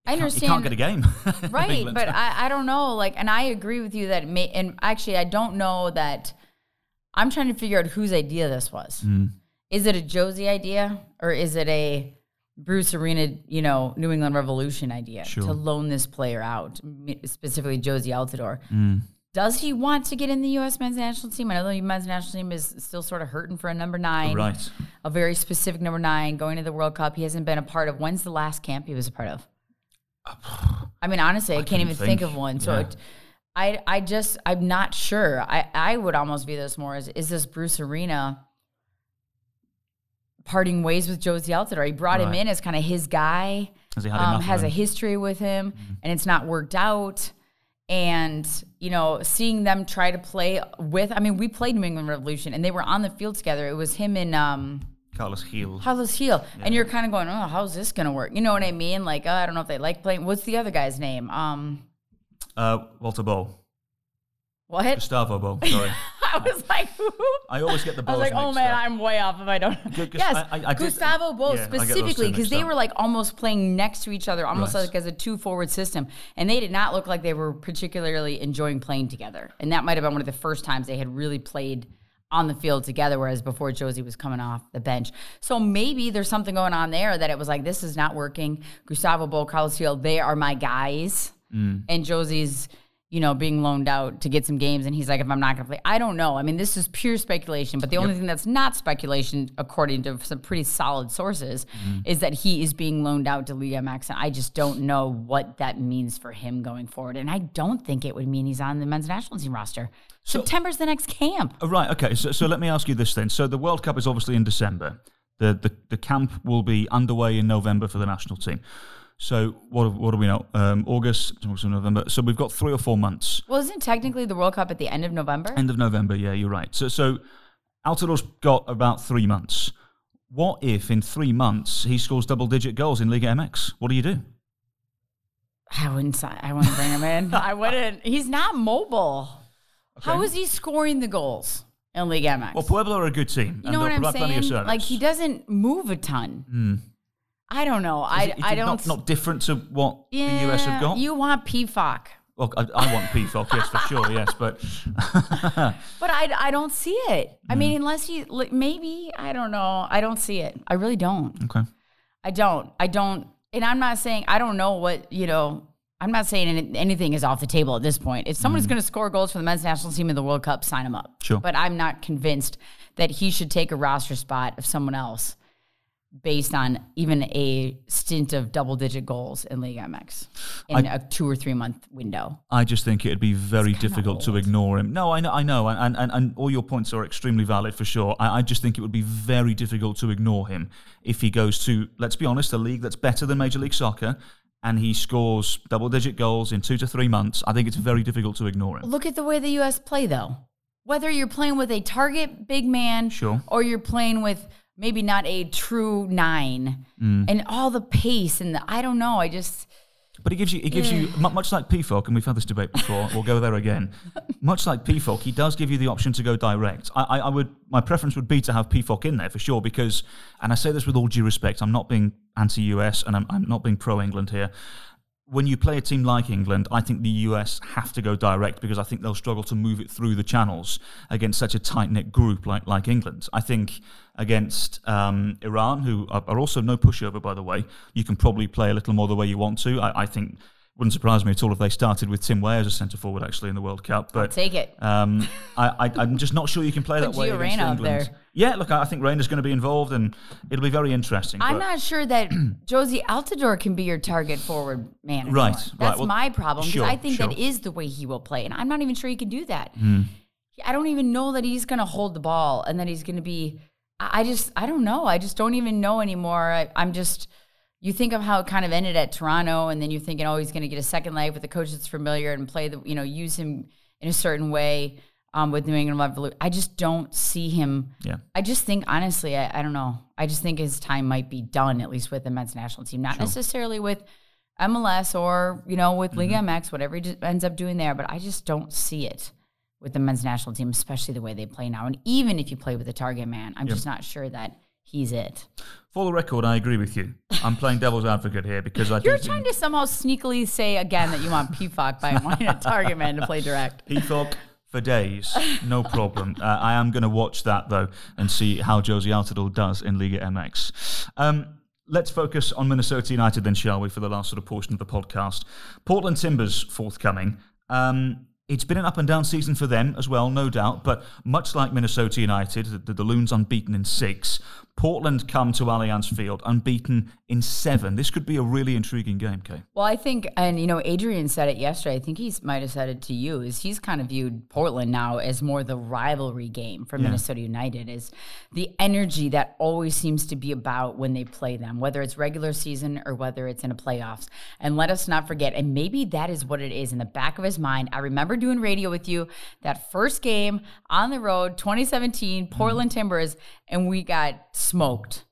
I understand. You can't get a game. <laughs> right but I, I don't know like and i agree with you that may and actually i don't know that i'm trying to figure out whose idea this was Mm. is it a jozy idea or is it a bruce arena you know new england revolution idea Sure. to loan this player out specifically jozy altidore Mm. Does he want to get in the U.S. men's national team? I know the men's national team is still sort of hurting for a number nine, Right. a very specific number nine going to the World Cup. He hasn't been a part of. When's the last camp he was a part of? <sighs> I mean, honestly, I, can't even think. think. of one. So, Yeah. it, I, I just, I'm not sure. I, I would almost view this more as, is this Bruce Arena parting ways with Jozy Altidore? He brought him in as kind of his guy. Has he had um, has a history with him, and it's not worked out. And you know, seeing them try to play with, I mean, we played New England Revolution, and they were on the field together. It was him and um, Carlos Gil. Carlos Gil, and you're kind of going, oh, how's this gonna work? You know what I mean? Like, oh, I don't know if they like playing. What's the other guy's name? Um, Uh, Walter Bou. what? Gustavo Bou. Sorry. <laughs> I was like, who? <laughs> I always get the I was like, oh man, up. I'm way off if I don't. Good, yes, I- I- I Gustavo Bou yeah, I get those two specifically because they up. were like almost playing next to each other, almost Right. like as a two forward system, and they did not look like they were particularly enjoying playing together. And that might have been one of the first times they had really played on the field together, whereas before Jozy was coming off the bench. So maybe there's something going on there that it was like this is not working. Gustavo Bou, Carlos Gil, they are my guys, Mm. and Jozy's you know, being loaned out to get some games. And he's like, if I'm not going to play, I don't know. I mean, this is pure speculation. But the only thing that's not speculation, according to some pretty solid sources, Mm-hmm. is that he is being loaned out to Liga MX. And I just don't know what that means for him going forward. And I don't think it would mean he's on the men's national team roster. September's the next camp. Oh, right. Okay. So, so let me ask you this then. So the World Cup is obviously in December. The, the the camp will be underway in November for the national team. So what what do we know? Um, August, November. So we've got three or four months. Well, isn't technically the World Cup at the end of November? End of November. Yeah, you're right. So so Altidore's got about three months. What if in three months he scores double digit goals in Liga MX? What do you do? I wouldn't. I wouldn't bring him in. <laughs> I wouldn't. He's not mobile. How Okay. is he scoring the goals in Liga MX? Well, Puebla are a good team. You know what I'm they'll provide plenty saying? Like he doesn't move a ton. I don't know. I Is I it don't. Not, not different to what yeah, the US have got. You want Pefok, well, I, I want Pefok, yes, for sure, yes, but <laughs> but I I don't see it. I Mm. mean, unless you like, maybe I don't know. I don't see it. I really don't. okay. I don't. I don't. And I'm not saying I don't know what you know. I'm not saying anything is off the table at this point. If someone's going to score goals for the men's national team in the World Cup, sign him up. Mm. Sure. But I'm not convinced that he should take a roster spot of someone else based on even a stint of double digit goals in League MX in a two or three month window. I just think it'd be very difficult to ignore him. No, I know, I know, and, and, and all your points are extremely valid for sure. I, I just think it would be very difficult to ignore him if he goes to, let's be honest, a league that's better than Major League Soccer and he scores double digit goals in two to three months, I think it's very difficult to ignore him. Look at the way the U.S. play, though. Whether you're playing with a target big man, Sure. or you're playing with maybe not a true nine, mm. and all the pace and the I don't know. I just But it gives you, it gives you much like Pefok, and we've had this debate before. we'll go there again. <laughs> Much like Pefok, he does give you the option to go direct. I, I, I would, my preference would be to have Pefok in there for sure, because, and I say this with all due respect, I'm not being anti-US and I'm, I'm not being pro-England here. When you play a team like England, I think the US have to go direct because I think they'll struggle to move it through the channels against such a tight knit group like like England. I think against um, Iran, who are, are also no pushover by the way, you can probably play a little more the way you want to. I, I think wouldn't surprise me at all if they started with Tim Weah as a centre forward actually in the World Cup. But take it. um, I, I'm just not sure you can play that Put way against England. there. Yeah, look, I think Reyna's going to be involved, and it'll be very interesting. I'm not sure that <clears throat> Jozy Altidore can be your target forward man. Right, right. That's Well, my problem because sure, I think that sure. Hmm. is the way he will play, and I'm not even sure he can do that. I don't even know that he's going to hold the ball and that he's going to be. I I just, I don't know. I just don't even know anymore. I, I'm just. You think of how it kind of ended at Toronto, and then you're thinking, oh, he's going to get a second leg with a coach that's familiar and play the, you know, use him in a certain way um, with New England Revolution. I just don't see him. Yeah. I just think, honestly, I, I don't know. I just think his time might be done, at least with the men's national team, not necessarily with MLS or you know with Liga MX, whatever he ends up doing there. But I just don't see it with the men's national team, especially the way they play now. And even if you play with a target man, I'm just not sure that he's it. For the record, I agree with you. I'm playing devil's advocate here because I <laughs> You're trying to somehow sneakily say again that you want Pefok by <laughs> wanting a target man to play direct. Pefok for days, no <laughs> problem. Uh, I am going to watch that though and see how Jozy Altidore does in Liga MX. Um, let's focus on Minnesota United then, shall we, for the last sort of portion of the podcast. Portland Timbers forthcoming. Um, it's been an up and down season for them as well, no doubt. But much like Minnesota United, the, the Loons unbeaten in six, Portland come to Allianz Field unbeaten in seven. This could be a really intriguing game, Kay. Well, I think, and you know, Adrian said it yesterday. I think he might have said it to you. Is he's kind of viewed Portland now as more the rivalry game for Minnesota United? Is the energy that always seems to be about when they play them, whether it's regular season or whether it's in a playoffs. And let us not forget, and maybe that is what it is in the back of his mind. I remember doing radio with you that first game on the road, 2017, Portland mm-hmm. Timbers, and we got smoked.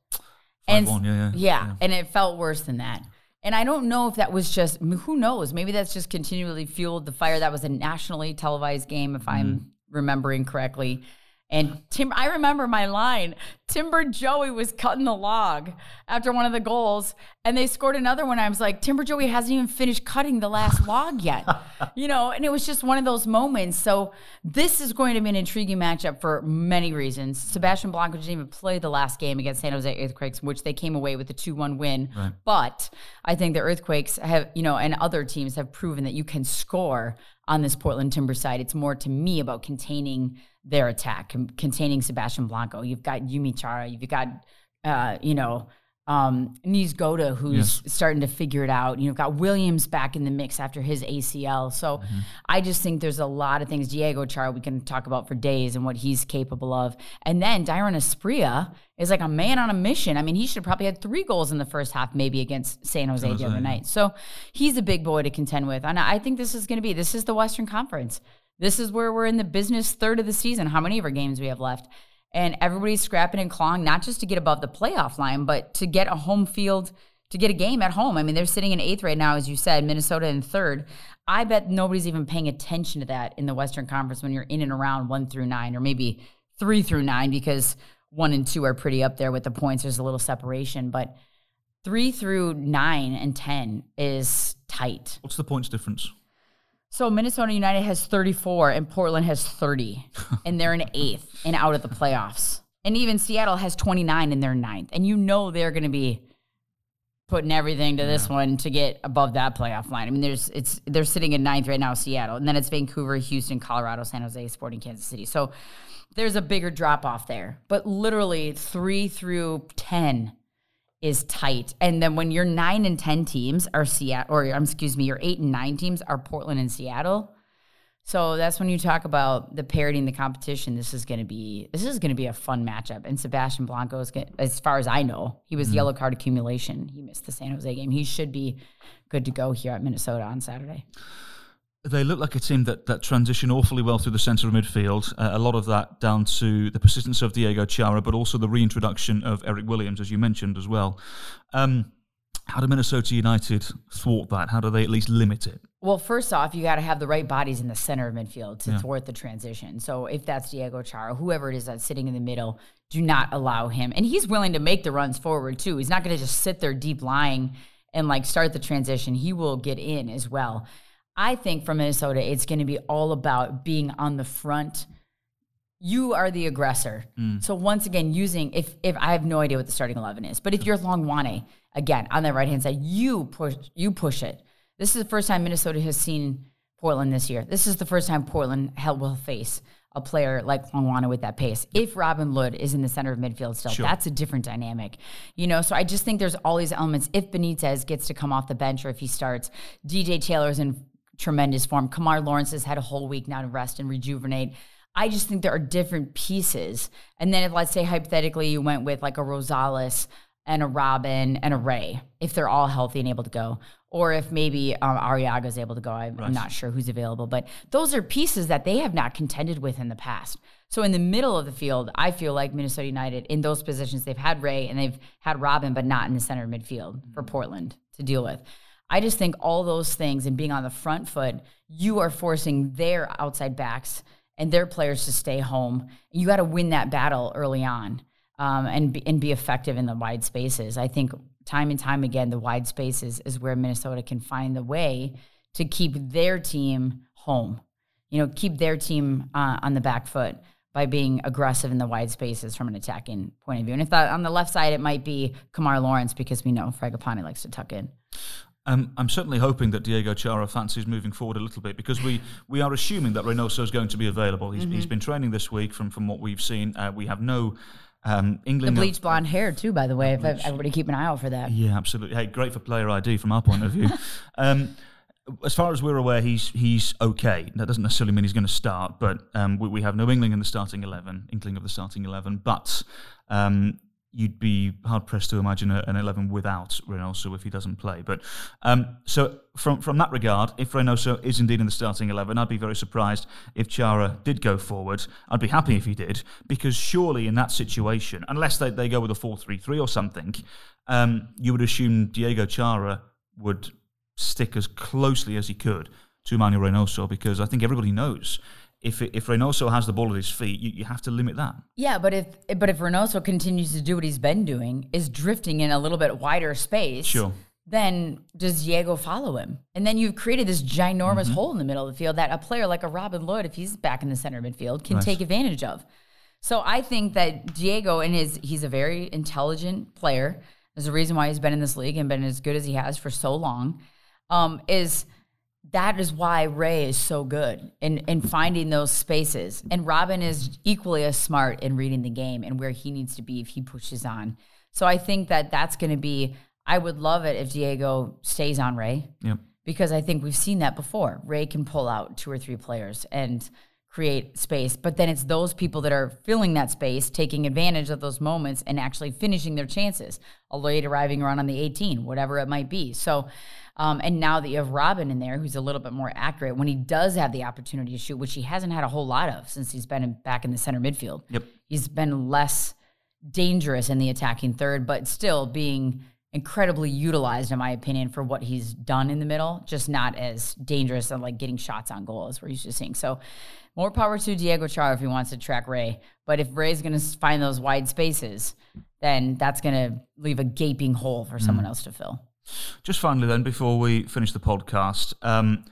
And 5-1, yeah, yeah, yeah, and it felt worse than that. And I don't know if that was just who knows. Maybe that's just continually fueled the fire. That was a nationally televised game, if mm-hmm. I'm remembering correctly. And Tim, I remember my line. Timber Joey was cutting the log after one of the goals, and they scored another one. I was like, Timber Joey hasn't even finished cutting the last log yet, <laughs> you know. And it was just one of those moments. So this is going to be an intriguing matchup for many reasons. Sebastian Blanco didn't even play the last game against San Jose Earthquakes, which they came away with a two-one win. But I think the Earthquakes have, you know, and other teams have proven that you can score on this Portland Timber side. It's more to me about containing their attack, con- containing Sebastian Blanco. You've got Yimmi Chara, you've got, uh, you know, um, Niezgoda, who's starting to figure it out. You've got Williams back in the mix after his ACL. So I just think there's a lot of things. Diego Chara, we can talk about for days and what he's capable of. And then Dairon Asprilla is like a man on a mission. I mean, he should probably had three goals in the first half, maybe against San Jose the other night. So he's a big boy to contend with. And I think this is going to be, this is the Western Conference. This is where we're in the business third of the season. How many of our games we have left? And everybody's scrapping and clawing, not just to get above the playoff line, but to get a home field, to get a game at home. I mean, they're sitting in eighth right now, as you said, Minnesota in third. I bet nobody's even paying attention to that in the Western Conference when you're in and around one through nine, or maybe three through nine, because one and two are pretty up there with the points. There's a little separation, but three through nine and 10 is tight. What's the points difference? So Minnesota United has 34 and Portland has 30, and they're in eighth and out of the playoffs. And even Seattle has 29 and they're ninth. And you know they're going to be putting everything to this one to get above that playoff line. I mean, there's it's they're sitting in ninth right now, Seattle, and then it's Vancouver, Houston, Colorado, San Jose, Sporting Kansas City. So there's a bigger drop off there. But literally three through ten is tight. And then when your nine and ten teams are Seattle, or um, excuse me, your eight and nine teams are Portland and Seattle. So that's when you talk about the parity in the competition. This is going to be this is going to be a fun matchup. And Sebastian Blanco is, gonna, as far as I know, he was mm-hmm. yellow card accumulation. He missed the San Jose game. He should be good to go here at Minnesota on Saturday. They look like a team that, that transition awfully well through the centre of midfield. Uh, a lot of that down to the persistence of Diego Chara, but also the reintroduction of Eric Williams, as you mentioned as well. Um, how do Minnesota United thwart that? How do they at least limit it? Well, first off, you got to have the right bodies in the center of midfield to yeah. thwart the transition. So if that's Diego Chara, whoever it is that's sitting in the middle, do not allow him. And he's willing to make the runs forward too. He's not going to just sit there deep lying and like start the transition. He will get in as well. I think for Minnesota, it's going to be all about being on the front you are the aggressor. Mm. So once again, using if if I have no idea what the starting eleven is, but if you're Hlongwane again on the right hand side, you push you push it. This is the first time Minnesota has seen Portland this year. This is the first time Portland will face a player like Hlongwane with that pace. If Robin Lod is in the center of midfield still, sure. that's a different dynamic. You know, so I just think there's all these elements. If Benitez gets to come off the bench or if he starts, DJ Taylor's in tremendous form. Kemar Lawrence has had a whole week now to rest and rejuvenate. I just think there are different pieces. And then if let's say hypothetically you went with like a Rosales and a Robin and a Ray, if they're all healthy and able to go, or if maybe um, Arriaga is able to go, I'm, right. I'm not sure who's available, but those are pieces that they have not contended with in the past. So in the middle of the field, I feel like Minnesota United in those positions they've had Ray and they've had Robin, but not in the center midfield for mm-hmm. Portland to deal with. I just think all those things and being on the front foot, you are forcing their outside backs and their players to stay home. You got to win that battle early on um, and be, and be effective in the wide spaces. I think time and time again, the wide spaces is where Minnesota can find the way to keep their team home. You know, keep their team uh, on the back foot by being aggressive in the wide spaces from an attacking point of view. And if that on the left side, it might be Kemar Lawrence because we know Fragapane likes to tuck in. Um, I'm certainly hoping that Diego Chara fancies moving forward a little bit because we, we are assuming that Reynoso is going to be available. He's, mm-hmm. he's been training this week from, from what we've seen. Uh, we have no um, England. The bleach blonde hair too, by the way. If everybody keep an eye out for that. Yeah, absolutely. Hey, great for player ID from our point of view. <laughs> um, as far as we're aware, he's he's okay. That doesn't necessarily mean he's going to start, but um, we, we, have no England in the starting eleven, inkling of the starting eleven. But um, you'd be hard pressed to imagine a, an 11 without Reynoso if he doesn't play. But um, so from from that regard, if Reynoso is indeed in the starting 11, I'd be very surprised if Chara did go forward. I'd be happy if he did because surely in that situation, unless they, they go with a 4-3-3 or something, um, you would assume Diego Chara would stick as closely as he could to Manuel Reynoso because I think everybody knows if if Reynoso has the ball at his feet, you, you have to limit that. Yeah, but if but if Reynoso continues to do what he's been doing, is drifting in a little bit wider space, sure. Then does Diego follow him? And then you've created this ginormous mm-hmm. hole in the middle of the field that a player like a Robin Lod, if he's back in the center midfield, can take advantage of. So I think that Diego and his he's a very intelligent player. There's a reason why he's been in this league and been as good as he has for so long. Um, is that is why Ray is so good in, in finding those spaces. And Robin is equally as smart in reading the game and where he needs to be if he pushes on. So I think that that's going to be, I would love it if Diego stays on Ray. Yep. Because I think we've seen that before. Ray can pull out two or three players and create space. But then it's those people that are filling that space, taking advantage of those moments and actually finishing their chances. A late arriving run on the 18, whatever it might be. So um, and now that you have Robin in there, who's a little bit more accurate when he does have the opportunity to shoot, which he hasn't had a whole lot of since he's been in, back in the center midfield. Yep. He's been less dangerous in the attacking third, but still being incredibly utilized, in my opinion, for what he's done in the middle, just not as dangerous and like getting shots on goal as we're used to seeing. So more power to Diego Char if he wants to track Ray. But if Ray's going to find those wide spaces, then that's going to leave a gaping hole for someone mm. else to fill. Just finally, then, before we finish the podcast, um,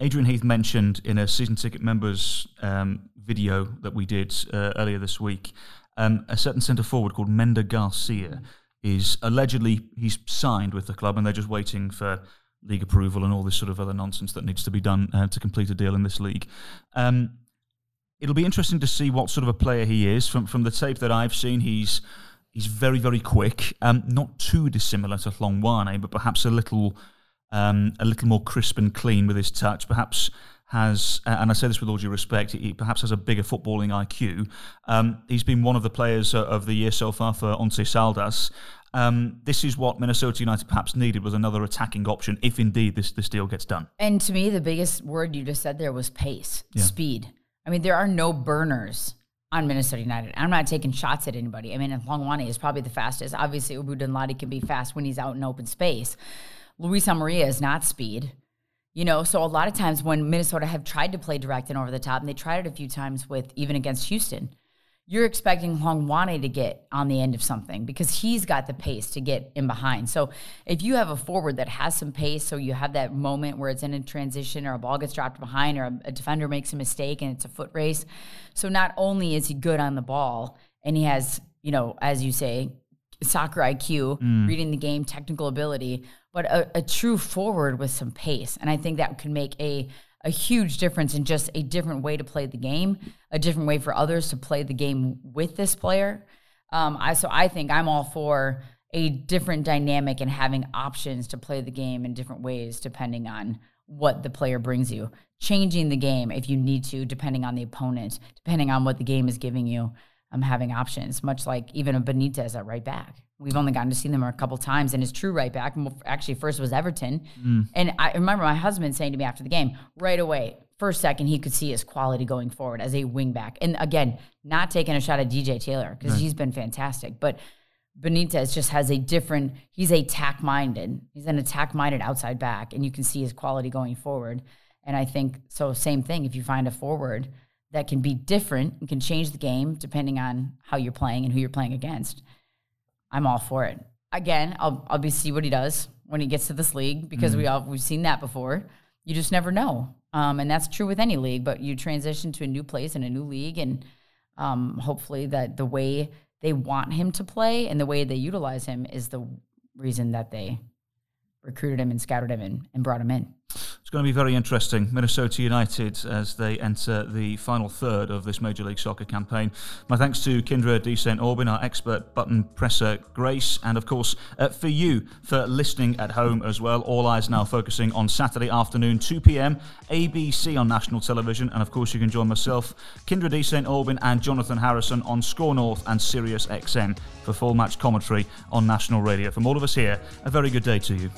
Adrian Heath mentioned in a season ticket members um, video that we did uh, earlier this week, um, a certain centre forward called Mender Garcia is allegedly he's signed with the club, and they're just waiting for league approval and all this sort of other nonsense that needs to be done uh, to complete a deal in this league. Um, it'll be interesting to see what sort of a player he is. From from the tape that I've seen, he's He's very, very quick. Um, not too dissimilar to Hlongwane, but perhaps a little, um, a little more crisp and clean with his touch. Perhaps has, and I say this with all due respect, he perhaps has a bigger footballing IQ. Um, he's been one of the players uh, of the year so far for Once Caldas. Um, this is what Minnesota United perhaps needed was another attacking option if indeed this, this deal gets done. And to me, the biggest word you just said there was pace, yeah. speed. I mean, there are no burners on Minnesota United. I'm not taking shots at anybody. I mean, Hlongwane is probably the fastest. Obviously, Abu Danladi can be fast when he's out in open space. Luis Amarilla is not speed. You know, so a lot of times when Minnesota have tried to play direct and over the top, and they tried it a few times with even against Houston, you're expecting Hlongwane to get on the end of something because he's got the pace to get in behind. So if you have a forward that has some pace, so you have that moment where it's in a transition or a ball gets dropped behind or a, a defender makes a mistake and it's a foot race. So not only is he good on the ball and he has, you know, as you say, soccer IQ, mm. reading the game, technical ability, but a, a true forward with some pace. And I think that can make a a huge difference in just a different way to play the game, a different way for others to play the game with this player. Um, I so I think I'm all for a different dynamic and having options to play the game in different ways depending on what the player brings you. Changing the game if you need to, depending on the opponent, depending on what the game is giving you. I'm having options, much like even a Benitez at right back. We've only gotten to see them a couple times, and his true right back actually first was Everton. Mm. And I remember my husband saying to me after the game, right away, first second, he could see his quality going forward as a wing back. And again, not taking a shot at DJ Taylor because right. he's been fantastic, but Benitez just has a different. He's a attack minded. He's an attack minded outside back, and you can see his quality going forward. And I think so. Same thing. If you find a forward that can be different and can change the game depending on how you're playing and who you're playing against I'm all for it. Again, I'll I'll be see what he does when he gets to this league because mm-hmm. we all we've seen that before. You just never know, um, and that's true with any league. But you transition to a new place and a new league, and um, hopefully that the way they want him to play and the way they utilize him is the reason that they recruited him and scouted him and, and brought him in. Going to be very interesting. Minnesota United as they enter the final third of this Major League Soccer campaign. My thanks to Kyndra D. St. Aubin, our expert button presser Grace, and of course uh, for you for listening at home as well. All eyes now focusing on Saturday afternoon, 2 p.m. ABC on national television, and of course you can join myself, Kyndra D. St. Aubin, and Jonathan Harrison on SKOR North and Sirius XM for full match commentary on national radio. From all of us here, a very good day to you.